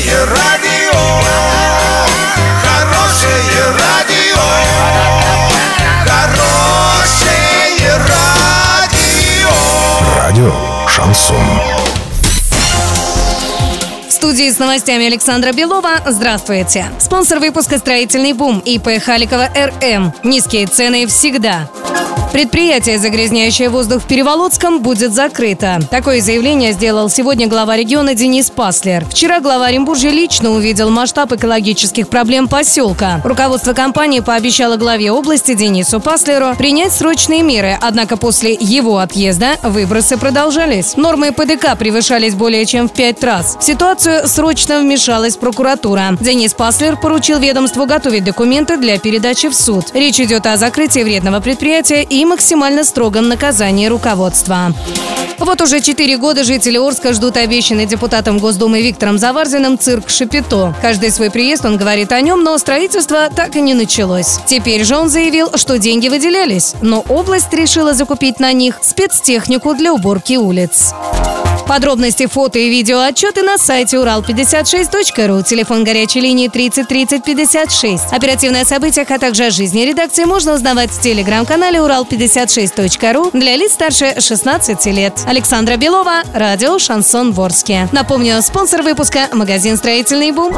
Хорошее радио, хорошее радио, хорошее радио. Радио Шансон. В студии с новостями Александра Белова. Здравствуйте. Спонсор выпуска «Строительный бум» ИП Халикова РМ. Низкие цены всегда. Предприятие, загрязняющее воздух в Переволодском, будет закрыто. Такое заявление сделал сегодня глава региона Денис Паслер. Вчера глава Оренбуржья лично увидел масштаб экологических проблем поселка. Руководство компании пообещало главе области Денису Паслеру принять срочные меры, однако после его отъезда выбросы продолжались. Нормы ПДК превышались более чем в пять раз. В ситуацию срочно вмешалась прокуратура. Денис Паслер поручил ведомству готовить документы для передачи в суд. Речь идет о закрытии вредного предприятия и максимально строгом наказании руководства. Вот уже четыре года жители Орска ждут обещанный депутатом Госдумы Виктором Заварзиным цирк «Шапито». Каждый свой приезд он говорит о нем, но строительство так и не началось. Теперь же он заявил, что деньги выделялись, но область решила закупить на них спецтехнику для уборки улиц. Подробности, фото и видео отчеты на сайте урал56.ру. Телефон горячей линии 30 30 56. Оперативные события, а также о жизни редакции можно узнавать в телеграм-канале урал56.ру для лиц старше 16 лет. Александра Белова, радио «Шансон Ворске». Напомню, спонсор выпуска – магазин «Строительный бум».